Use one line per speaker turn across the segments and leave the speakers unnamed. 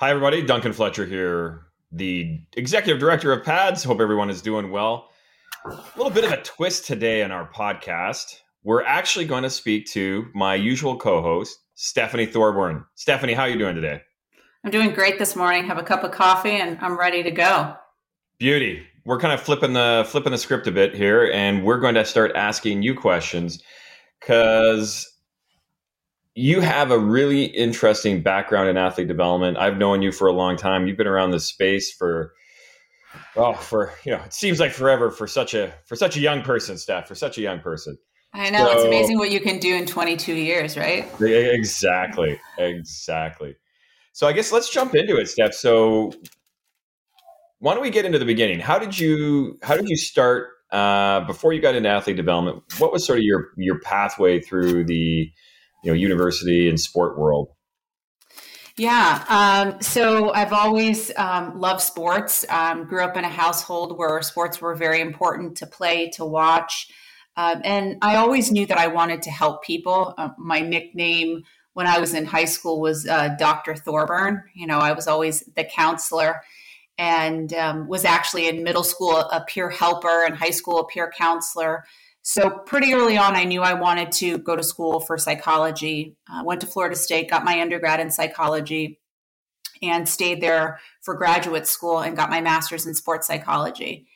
Hi, everybody. Duncan Fletcher here, the executive director of PADS. Hope everyone is doing well. A little bit of a twist today in our podcast. We're actually going to speak to my usual co-host, Stephanie Thorburn. Stephanie, how are you doing today?
I'm doing great this morning. Have a cup of coffee and I'm ready to go.
Beauty. We're kind of flipping the flipping the script a bit here, and we're going to start asking you questions because you have a really interesting background in athlete development. I've known you for a long time. You've been around this space for oh, for you know, it seems like forever for such a for such a young person, Steph, for such a young person.
I know so, it's amazing what you can do in 22 years, right?
Exactly, exactly. So I guess let's jump into it, Steph. So why don't we get into the beginning? How did you how did you start uh, before you got into athlete development? What was sort of your your pathway through the you know university and sport world?
Yeah, um, so I've always um, loved sports. Um, grew up in a household where sports were very important to play, to watch, um, and I always knew that I wanted to help people. Uh, my nickname when I was in high school was uh, Dr. Thorburn. You know, I was always the counselor and um, was actually in middle school a peer helper and high school a peer counselor. So pretty early on, I knew I wanted to go to school for psychology. Uh, went to Florida State, got my undergrad in psychology, and stayed there for graduate school and got my master's in sports psychology.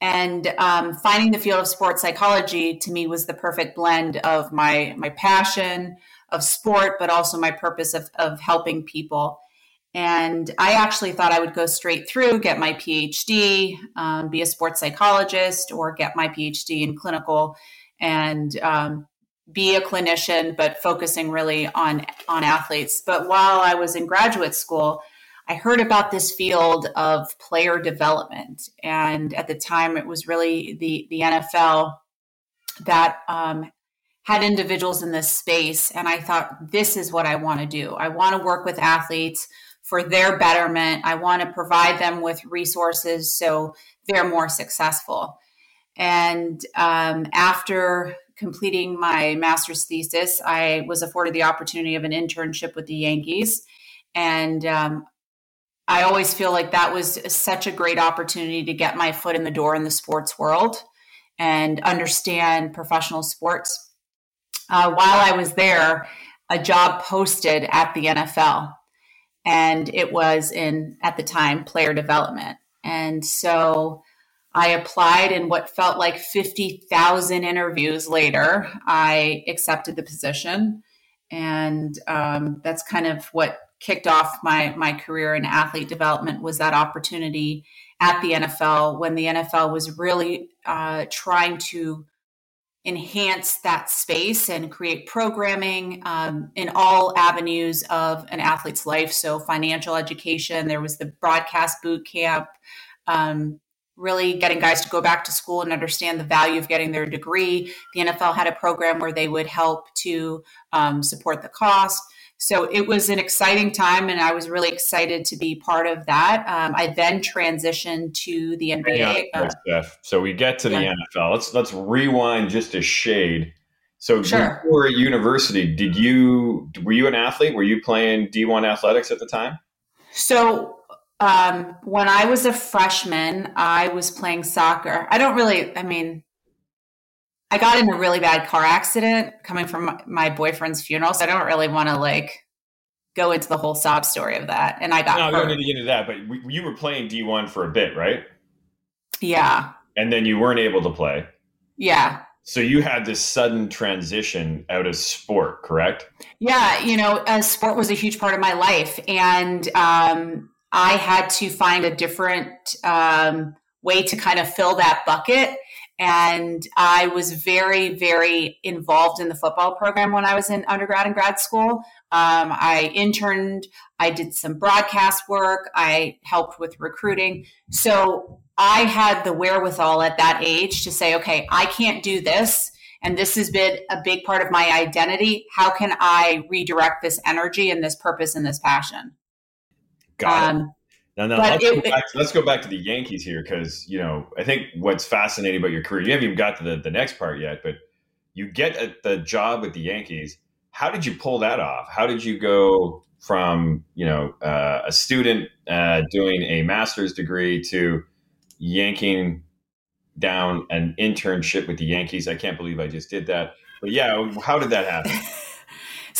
And um, finding the field of sports psychology to me was the perfect blend of my my passion of sport, but also my purpose of, of helping people. And I actually thought I would go straight through, get my PhD, um, be a sports psychologist, or get my PhD in clinical and um, be a clinician, but focusing really on on athletes. But while I was in graduate school, I heard about this field of player development, and at the time, it was really the the NFL that um, had individuals in this space, and I thought this is what I want to do. I want to work with athletes for their betterment. I want to provide them with resources so they're more successful. And um, after completing my master's thesis, I was afforded the opportunity of an internship with the Yankees. And um, I always feel like that was such a great opportunity to get my foot in the door in the sports world and understand professional sports. Uh, while I was there, a job posted at the NFL and it was in at the time player development. And so i applied and what felt like 50000 interviews later i accepted the position. And um, that's kind of what kicked off my my career in athlete development was that opportunity at the nfl when the nfl was really uh, trying to enhance that space and create programming um, in all avenues of an athlete's life. So, financial education, there was the broadcast boot camp, um, really getting guys to go back to school and understand the value of getting their degree. The NFL had a program where they would help to um, support the cost. So it was an exciting time, and I was really excited to be part of that. Um, I then transitioned to the NBA.
Uh, so we get to the. NFL. Let's let's rewind just a shade. So sure. you were at university. Did you were you an athlete? Were you playing D one athletics at the time?
So um, when I was a freshman, I was playing soccer. I don't really. I mean, I got in a really bad car accident coming from my boyfriend's funeral, so I don't really want to like go into the whole sob story of that. And I got
no, hurt. don't need to get into that. But you were playing D one for a bit, right?
Yeah.
And then you weren't able to play.
Yeah.
So you had this sudden transition out of sport, correct?
Yeah, you know, uh, sport was a huge part of my life, and um, I had to find a different um, way to kind of fill that bucket. And I was very, very involved in the football program when I was in undergrad and grad school. Um, I interned, I did some broadcast work, I helped with recruiting. So I had the wherewithal at that age to say, okay, I can't do this. And this has been a big part of my identity. How can I redirect this energy and this purpose and this passion?
Got um, it. Now, now let's, it, go back, let's, go back, to the Yankees here because you know I think what's fascinating about your career. You haven't even got to the, the next part yet, but you get a, the job with the Yankees. How did you pull that off? How did you go from you know uh, a student uh, doing a master's degree to yanking down an internship with the Yankees. I can't believe I just did that. But yeah, how did that happen?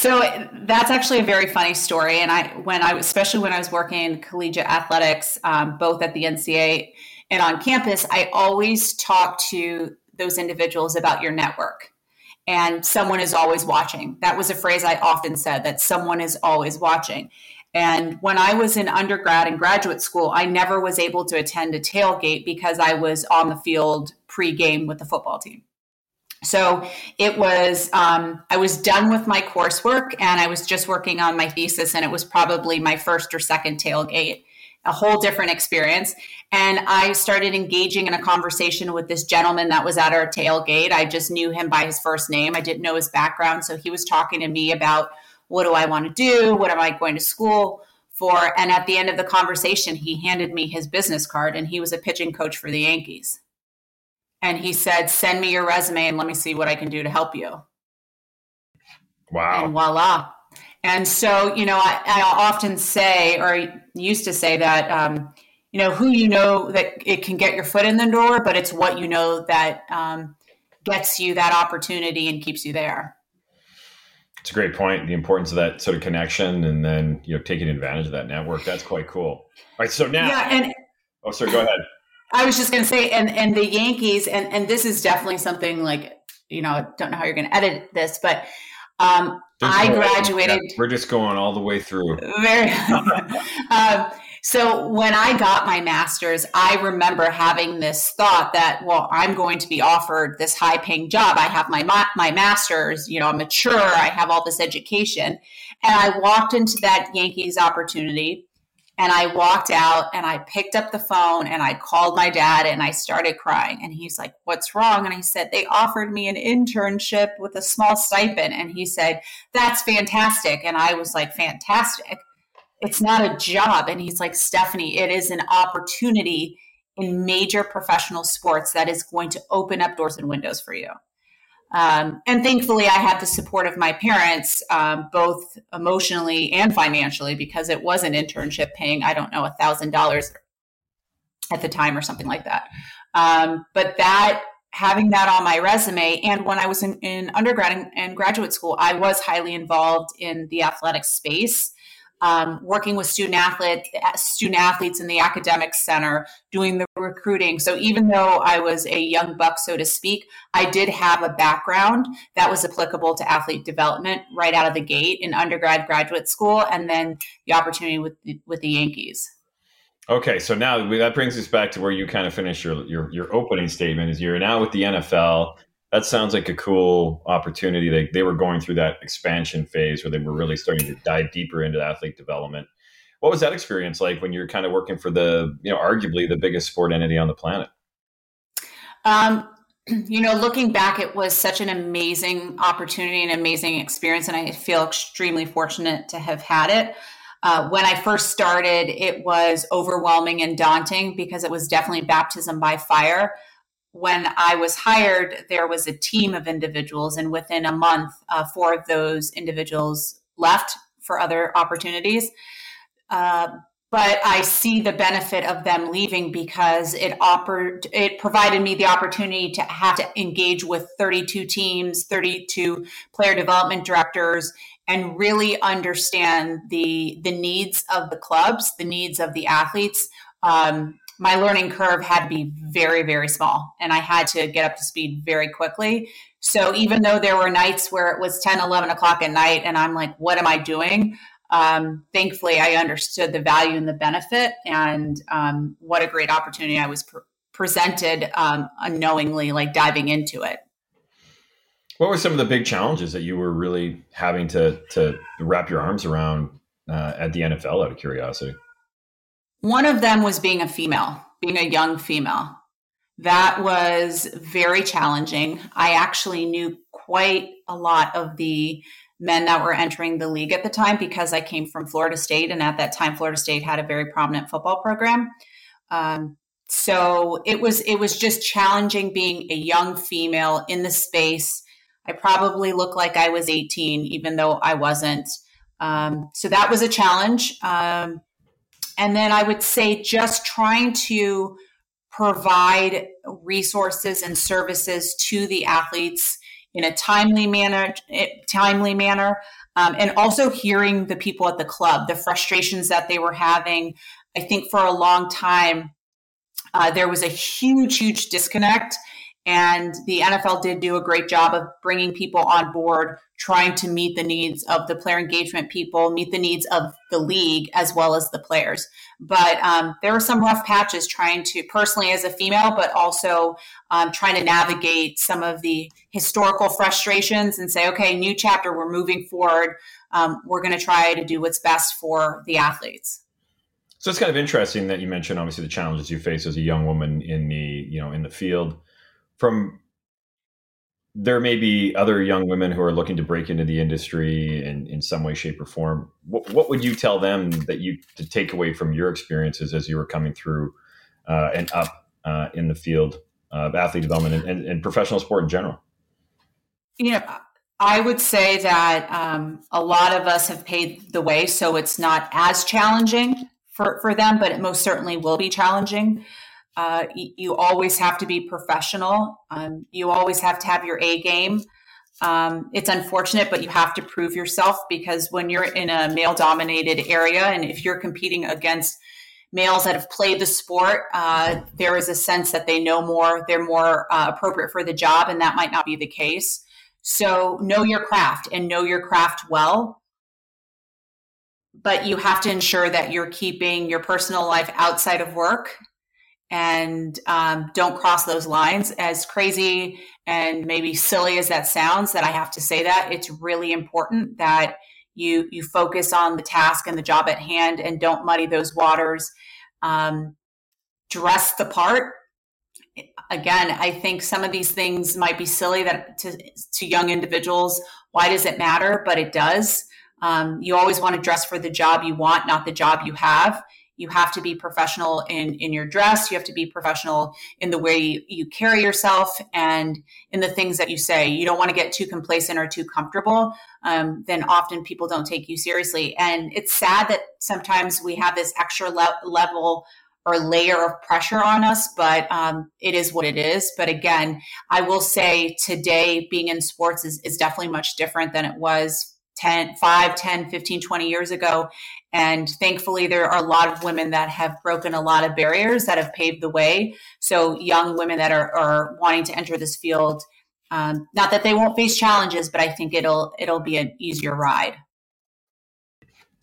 So that's actually a very funny story. And I, when I, especially when I was working in collegiate athletics, um, both at the NCAA and on campus, I always talk to those individuals about your network. And someone is always watching. That was a phrase I often said that someone is always watching. And when I was in undergrad and graduate school, I never was able to attend a tailgate because I was on the field pre-game with the football team. So it was, um, I was done with my coursework and I was just working on my thesis, and it was probably my first or second tailgate, a whole different experience. And I started engaging in a conversation with this gentleman that was at our tailgate. I just knew him by his first name, I didn't know his background. So he was talking to me about what do I want to do? What am I going to school? For and at the end of the conversation, he handed me his business card, and he was a pitching coach for the Yankees and he said, "Send me your resume and let me see what I can do to help you."
Wow!
And voila. And so, you know, I, I often say, or used to say that, um, you know, who you know that it can get your foot in the door, but it's what you know that um, gets you that opportunity and keeps you there.
It's a great point. The importance of that sort of connection, and then you know, taking advantage of that network. That's quite cool. All right. So now,
yeah, and
oh, sorry. Go ahead.
I was just going to say, and and the Yankees, and and this is definitely something like you know, don't know how you're going to edit this, but um, I graduated.
We're just going all the way through.
Very. um, so when I got my master's, I remember having this thought that, well, I'm going to be offered this high paying job. I have my my master's, you know, I'm mature, I have all this education, and I walked into that Yankees opportunity and I walked out and I picked up the phone and I called my dad and I started crying. And he's like, What's wrong? And I said, They offered me an internship with a small stipend. And he said, That's fantastic. And I was like, Fantastic. It's not a job. And he's like, Stephanie, it is an opportunity in major professional sports that is going to open up doors and windows for you. Um, and thankfully, I had the support of my parents, um, both emotionally and financially, because it was an internship paying, I don't know, a thousand dollars at the time or something like that. Um, but that having that on my resume, and when I was in, in undergrad and, and graduate school, I was highly involved in the athletic space um, working with student athlete student athletes in the academic center, doing the recruiting. So even though I was a young buck, so to speak, I did have a background that was applicable to athlete development right out of the gate in undergrad, graduate school, and then the opportunity with the, with the Yankees.
Okay, so now that brings us back to where you kind of finish your your, your opening statement. Is you're now with the NFL that sounds like a cool opportunity. They, they were going through that expansion phase where they were really starting to dive deeper into athlete development. What was that experience like when you're kind of working for the, you know, arguably the biggest sport entity on the planet?
Um, you know, looking back, it was such an amazing opportunity and amazing experience, and I feel extremely fortunate to have had it. Uh, when I first started, it was overwhelming and daunting because it was definitely baptism by fire when I was hired, there was a team of individuals, and within a month, uh, four of those individuals left for other opportunities. Uh, but I see the benefit of them leaving because it offered it provided me the opportunity to have to engage with 32 teams, 32 player development directors, and really understand the the needs of the clubs, the needs of the athletes. Um, my learning curve had to be very, very small and I had to get up to speed very quickly. So even though there were nights where it was 10, 11 o'clock at night and I'm like, what am I doing? Um, thankfully, I understood the value and the benefit and um, what a great opportunity I was pr- presented um, unknowingly, like diving into it.
What were some of the big challenges that you were really having to, to wrap your arms around uh, at the NFL out of curiosity?
One of them was being a female, being a young female. That was very challenging. I actually knew quite a lot of the men that were entering the league at the time because I came from Florida State, and at that time, Florida State had a very prominent football program. Um, so it was it was just challenging being a young female in the space. I probably looked like I was 18, even though I wasn't. Um, so that was a challenge. Um, and then I would say just trying to provide resources and services to the athletes in a timely manner, eh, timely manner, um, and also hearing the people at the club, the frustrations that they were having. I think for a long time, uh, there was a huge, huge disconnect and the NFL did do a great job of bringing people on board, trying to meet the needs of the player engagement people, meet the needs of the league as well as the players. But um, there were some rough patches trying to, personally as a female, but also um, trying to navigate some of the historical frustrations and say, okay, new chapter, we're moving forward. Um, we're going to try to do what's best for the athletes.
So it's kind of interesting that you mentioned obviously the challenges you face as a young woman in the you know in the field from there may be other young women who are looking to break into the industry in, in some way, shape, or form. What, what would you tell them that you to take away from your experiences as you were coming through uh, and up uh, in the field of athlete development and, and, and, professional sport in general?
You know, I would say that um, a lot of us have paved the way, so it's not as challenging for, for them, but it most certainly will be challenging. Uh, you, always have to be professional. Um, you always have to have your A game. Um, it's unfortunate, but you have to prove yourself because when you're in a male dominated area and if you're competing against males that have played the sport, uh, there is a sense that they know more, they're more uh, appropriate for the job, and that might not be the case. So know your craft and know your craft well. But you have to ensure that you're keeping your personal life outside of work and um, don't cross those lines. As crazy and maybe silly as that sounds, that I have to say that it's really important that you you focus on the task and the job at hand and don't muddy those waters. Um, dress the part. Again, I think some of these things might be silly that to, to young individuals. Why does it matter? But it does. Um, you always want to dress for the job you want, not the job you have you have to be professional in in your dress. You have to be professional in the way you, carry yourself and in the things that you say. You don't want to get too complacent or too comfortable um, then often people don't take you seriously. And it's sad that sometimes we have this extra le- level or layer of pressure on us but um, it is what it is. But again i will say today being in sports is, is definitely much different than it was 10, 5, 10, 15, 20 years ago. And thankfully, there are a lot of women that have broken a lot of barriers that have paved the way. So, young women that are, are wanting to enter this field, um, not that they won't face challenges, but I think it'll it'll be an easier ride.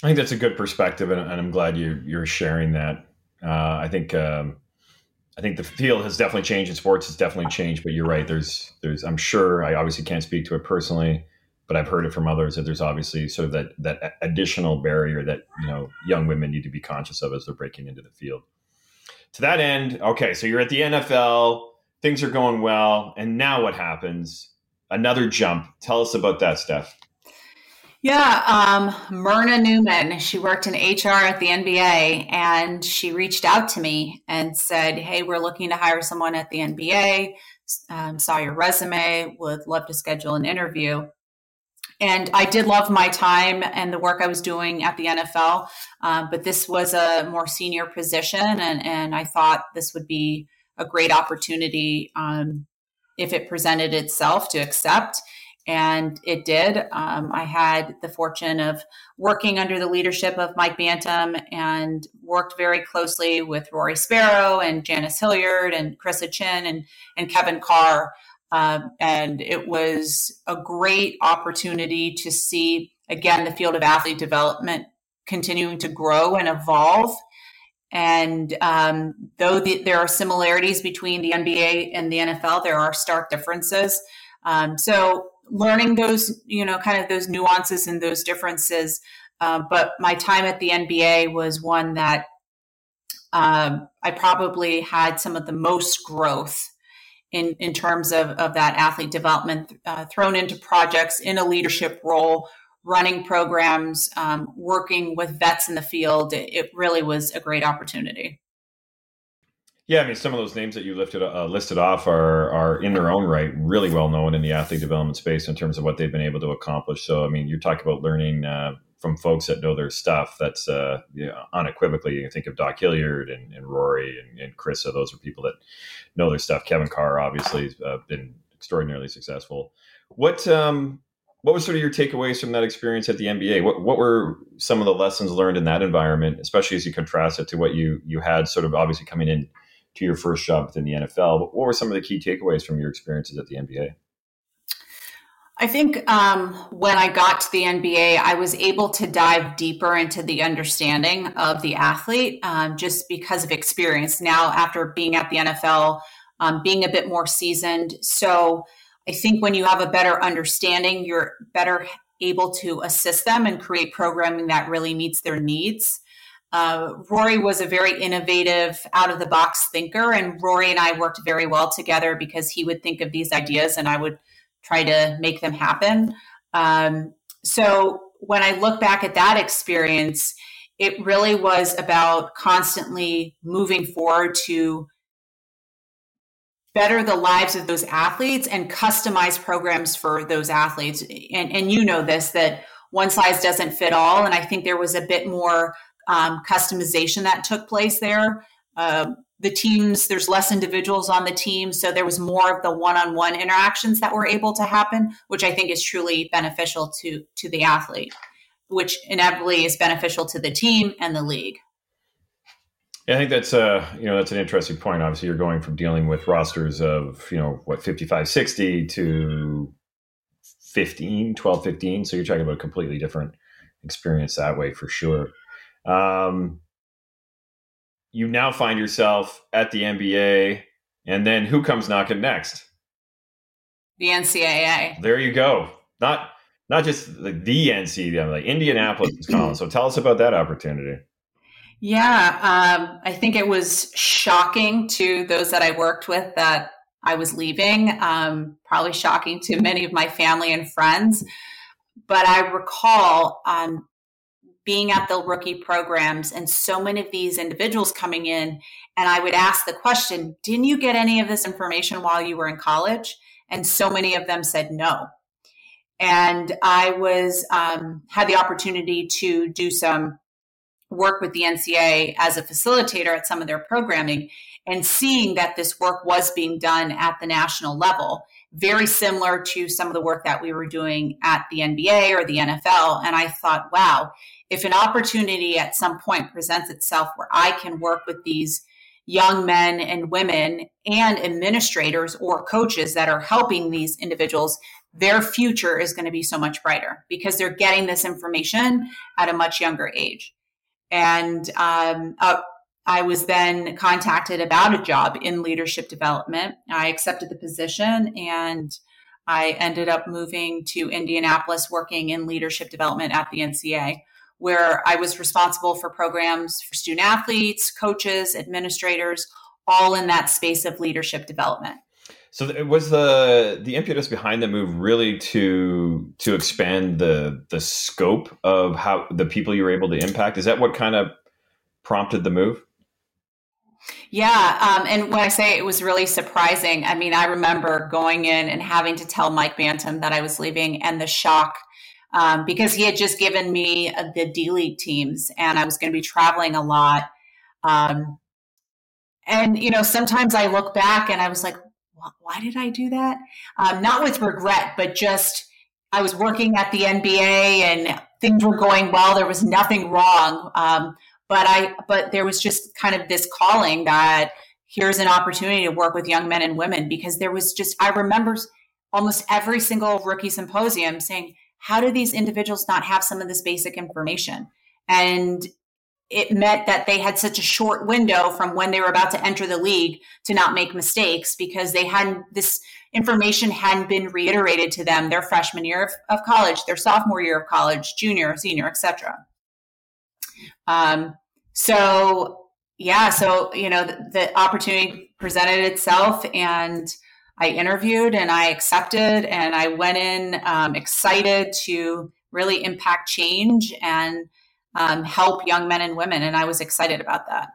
I think that's a good perspective, and, and I'm glad you you're sharing that. Uh, I think um, I think the field has definitely changed, and sports has definitely changed. But you're right. There's there's I'm sure I obviously can't speak to it personally but I've heard it from others that there's obviously sort of that that additional barrier that you know young women need to be conscious of as they're breaking into the field. To that end, okay, so you're at the NFL, things are going well, and now what happens? Another jump. Tell us about that, Steph.
Yeah, um, Myrna Newman. She worked in HR at the NBA, and she reached out to me and said, "Hey, we're looking to hire someone at the NBA. Um, saw your resume. Would love to schedule an interview." And I did love my time and the work I was doing at the NFL, um, but this was a more senior position, and, and I thought this would be a great opportunity um, if it presented itself to accept. And it did. Um, I had the fortune of working under the leadership of Mike Bantom and worked very closely with Rory Sparrow and Janice Hilliard and Krista Chin and, and Kevin Carr. Um, and it was a great opportunity to see, again, the field of athlete development continuing to grow and evolve. And um, though the, there are similarities between the NBA and the NFL, there are stark differences. Um, so learning those, you know, kind of those nuances and those differences. Uh, but my time at the NBA was one that um, I probably had some of the most growth in, in terms of, of that athlete development uh, thrown into projects in a leadership role, running programs, um, working with vets in the field. It, it, really was a great opportunity.
Yeah, I mean, some of those names that you lifted uh, listed off are are in their own right really well known in the athlete development space in terms of what they've been able to accomplish. So, I mean, you're talking about learning uh, from folks that know their stuff. That's uh, you know, unequivocally. You think of Doc Hilliard and, and Rory and, and So Those are people that know their stuff. Kevin Carr obviously has uh, been extraordinarily successful. What um, what was sort of your takeaways from that experience at the NBA? What what were some of the lessons learned in that environment, especially as you contrast it to what you you had sort of obviously coming in to your first job within the NFL? What were some of the key takeaways from your experiences at the NBA?
I think um, when I got to the NBA, I was able to dive deeper into the understanding of the athlete um, just because of experience. Now, after being at the NFL, um, being a bit more seasoned. So I think when you have a better understanding, you're better able to assist them and create programming that really meets their needs. Uh, Rory was a very innovative, out of the box thinker, and Rory and I worked very well together because he would think of these ideas and I would try to make them happen. Um, so when I look back at that experience, it really was about constantly moving forward to better the lives of those athletes and customize programs for those athletes. And, and you know this that one size doesn't fit all. And I think there was a bit more um, customization that took place there. Uh, the teams, there's less individuals on the team. So there was more of the one on one interactions that were able to happen, which I think is truly beneficial to, to the athlete, which inevitably is beneficial to the team and the league.
Yeah, I think that's uh, you know that's an interesting point. Obviously, you're going from dealing with rosters of you know what 55, 60 to 15, 12, 15. So you're talking about a completely different experience that way for sure. Um, you now find yourself at the NBA, and then who comes knocking next?
The NCAA.
There you go. Not not just like the NCAA, like Indianapolis, Wisconsin. so tell us about that opportunity.
Yeah, um, I think it was shocking to those that I worked with that I was leaving. Um, probably shocking to many of my family and friends. But I recall um, being at the rookie programs and so many of these individuals coming in. And I would ask the question, didn't you get any of this information while you were in college? And so many of them said no. And I was, um, had the opportunity to do some work with the NCAA as a facilitator at some of their programming and seeing that this work was being done at the national level, very similar to some of the work that we were doing at the NBA or the NFL. And I thought, wow, if an opportunity at some point presents itself where I can work with these young men and women and administrators or coaches that are helping these individuals, their future is going to be so much brighter because they're getting this information at a much younger age. And um, uh, I was then contacted about a job in leadership development. I accepted the position and I ended up moving to Indianapolis working in leadership development at the NCAA where I was responsible for programs for student athletes, coaches, administrators, all in that space of leadership development.
So it was the the impetus behind the move really to to expand the the scope of how the people you were able to impact. Is that what kind of prompted the move?
Yeah, um, and when I say it was really surprising, I mean I remember going in and having to tell Mike Bantom that I was leaving, and the shock um, because he had just given me uh, the D League teams and I was going to be traveling a lot. Um, and, you know, sometimes I look back and I was like, why did I do that? Um, not with regret, but just I was working at the NBA and things were going well. There was nothing wrong. Um, but I, but there was just kind of this calling that here's an opportunity to work with young men and women because there was just, I remember almost every single rookie symposium saying, how do these individuals not have some of this basic information? And it meant that they had such a short window from when they were about to enter the league to not make mistakes because they hadn't this information hadn't been reiterated to them their freshman year of, of college their sophomore year of college junior senior etc um, so yeah so you know the, the opportunity presented itself and I interviewed and I accepted, and I went in um, excited to really impact change and um, help young men and women. And I was excited about that.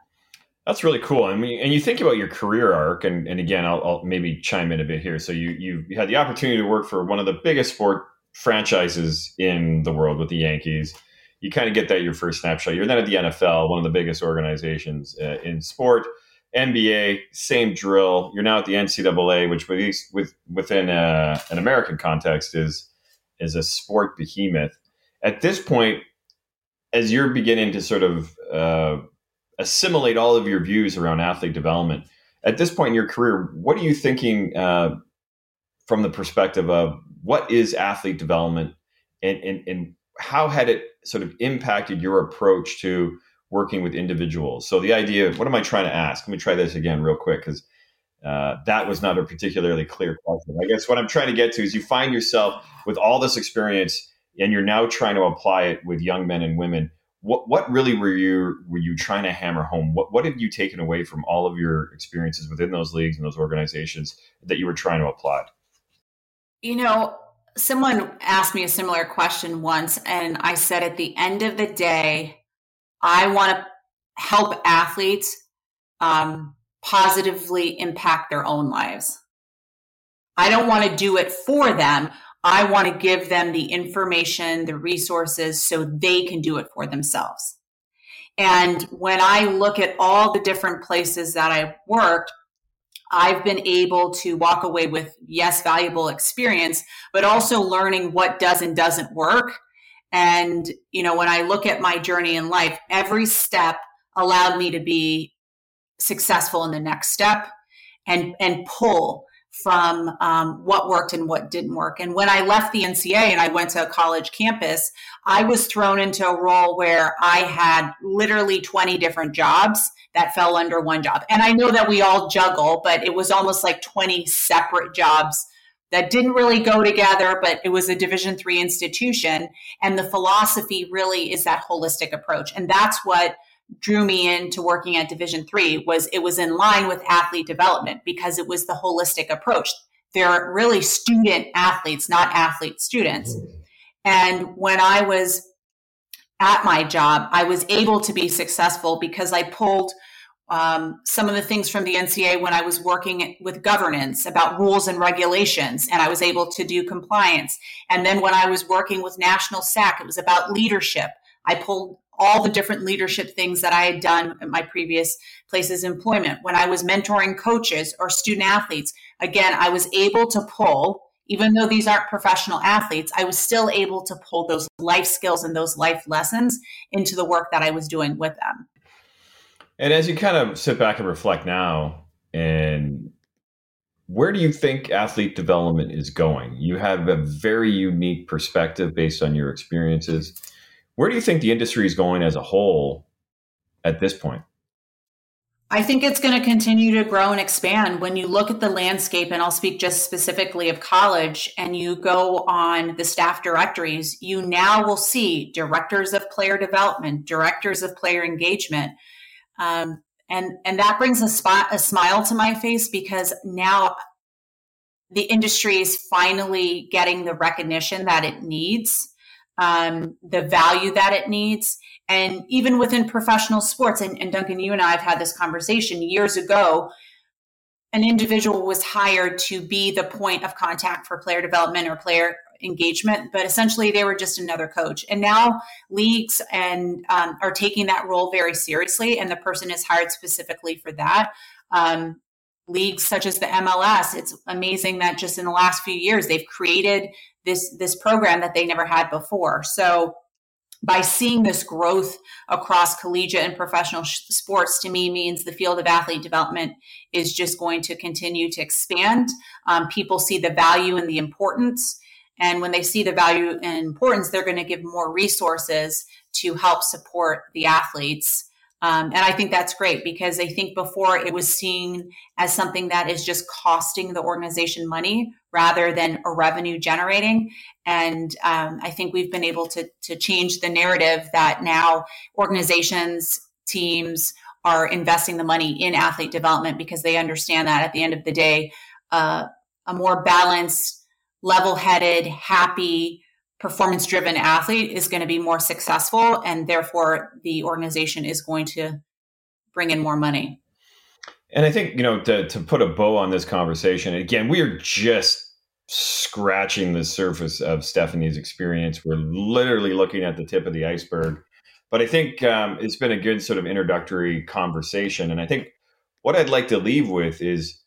That's really cool. And, and you think about your career arc, and, and again, I'll, I'll, maybe chime in a bit here. So you, you had the opportunity to work for one of the biggest sport franchises in the world with the Yankees. you kind of get that your first snapshot. You're then at the NFL, one of the biggest organizations uh, in sport. NBA, same drill. You're now at the NCAA, which with, with within a, uh, an American context is is a sport behemoth. At this point, as you're beginning to sort of uh, assimilate all of your views around athlete development, at this point in your career, what are you thinking uh, from the perspective of what is athlete development and, and, and how had it sort of impacted your approach to working with individuals? So the idea, what am I trying to ask? Let me try this again real quick because uh, that was not a particularly clear question. I guess what I'm trying to get to is you find yourself with all this experience and you're now trying to apply it with young men and women. What what really were you were you trying to hammer home? What what have you taken away from all of your experiences within those leagues and those organizations that you were trying to apply?
You know, someone asked me a similar question once, and I said at the end of the day, I want to help athletes um, positively impact their own lives. I don't want to do it for them. I want to give them the information, the resources so they can do it for themselves. And when I look at all the different places that I've worked, I've been able to walk away with, yes, valuable experience, but also learning what does and doesn't work. And, you know, when I look at my journey in life, every step allowed me to be successful in the next step and, and pull from um, what worked and what didn't work. And when I left the NCAA and I went to a college campus, I was thrown into a role where I had literally 20 different jobs that fell under one job. And I know that we all juggle, but it was almost like 20 separate jobs that didn't really go together but it was a division 3 institution. And the philosophy really is that holistic approach. And that's what drew me into working at division 3 was it was in line with athlete development because it was the holistic approach. They're really student athletes not athlete students. Mm-hmm. And when i was at my job i was able to be successful because i pulled um, some of the things from the NCAA when I was working with governance about rules and regulations, and I was able to do compliance. And then when I was working with National SAAC, it was about leadership. I pulled all the different leadership things that I had done at my previous places employment. When I was mentoring coaches or student athletes, again, I was able to pull, even though these aren't professional athletes, I was still able to pull those life skills and those life lessons into the work that I was doing with them.
And as you kind of sit back and reflect now, and where do you think athlete development is going? You have a very unique perspective based on your experiences. Where do you think the industry is going as a whole at this point?
I think it's going to continue to grow and expand. When you look at the landscape, and I'll speak just specifically of college, and you go on the staff directories, you now will see directors of player development, directors of player engagement, um, and and that brings a spot a smile to my face because now the industry is finally getting the recognition that it needs, um, the value that it needs, and even within professional sports. And, and Duncan, you and I have had this conversation years ago. An individual was hired to be the point of contact for player development or player engagement, but essentially they were just another coach. And now leagues and um, are taking that role very seriously, and the person is hired specifically for that. Um, leagues such as the MLS, it's amazing that just in the last few years they've created this this program that they never had before. So by seeing this growth across collegiate and professional sh- sports to me means the field of athlete development is just going to continue to expand um, people see the value and the importance and when they see the value and importance, they're going to give more resources to help support the athletes. Um, and I think that's great because I think before it was seen as something that is just costing the organization money rather than a revenue generating. And um, I think we've been able to, to change the narrative that now organizations, teams are investing the money in athlete development because they understand that at the end of the day, uh, a more balanced level headed, happy, performance driven athlete is going to be more successful. And therefore, the organization is going to bring in more money.
And I think, you know, to, to put a bow on this conversation, again, we are just scratching the surface of Stephanie's experience. We're literally looking at the tip of the iceberg. But I think um, it's been a good sort of introductory conversation. And I think what I'd like to leave with is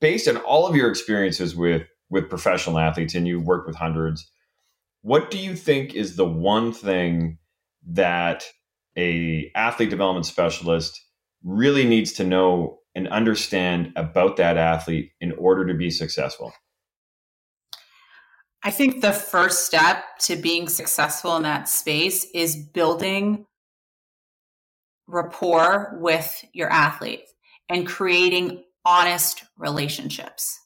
based on all of your experiences with with professional athletes and you work with hundreds what do you think is the one thing that a athlete development specialist really needs to know and understand about that athlete in order to be successful
I think the first step to being successful in that space is building rapport with your athlete and creating honest relationships.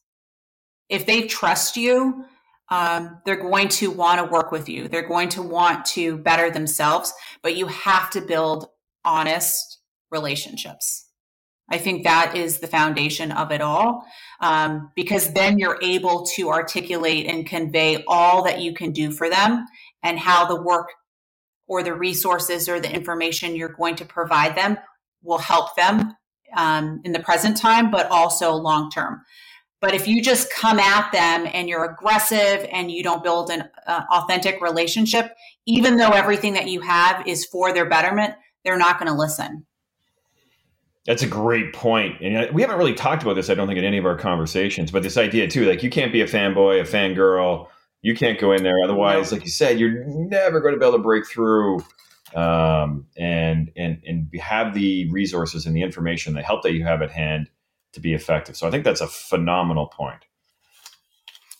If they trust you, um, they're going to want to work with you. They're going to want to better themselves, but you have to build honest relationships. I think that is the foundation of it all, um, because then you're able to articulate and convey all that you can do for them and how the work or the resources or the information you're going to provide them will help them um, in the present time, but also long term. But if you just come at them and you're aggressive and you don't build an uh, authentic relationship, even though everything that you have is for their betterment, they're not going to listen.
That's a great point. And we haven't really talked about this, I don't think, in any of our conversations, but this idea too, like you can't be a fanboy, a fangirl. You can't go in there. Otherwise, like you said, you're never going to be able to break through um, and, and, and have the resources and the information, the help that you have at hand to be effective. So I think that's a phenomenal point.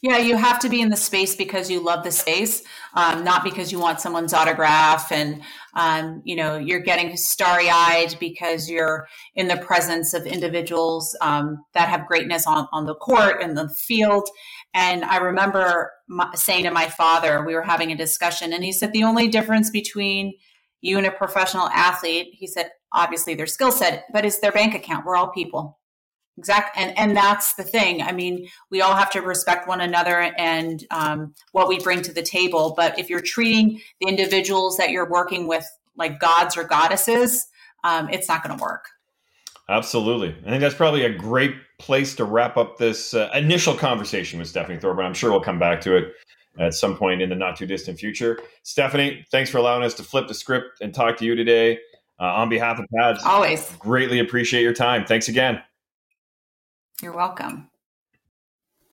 Yeah, you have to be in the space because you love the space, um, not because you want someone's autograph and, um, you know, you're getting starry eyed because you're in the presence of individuals um, that have greatness on, on the court and the field. And I remember my, saying to my father, we were having a discussion, and he said, the only difference between you and a professional athlete, he said, obviously their skill set, but it's their bank account. We're all people. Exactly. And, and that's the thing. I mean, we all have to respect one another and um, what we bring to the table. But if you're treating the individuals that you're working with like gods or goddesses, um, it's not going to work.
Absolutely. I think that's probably a great place to wrap up this uh, initial conversation with Stephanie Thorburn. I'm sure we'll come back to it at some point in the not too distant future. Stephanie, thanks for allowing us to flip the script and talk to you today. Uh, on behalf of PADS,
always
greatly appreciate your time. Thanks again.
You're welcome.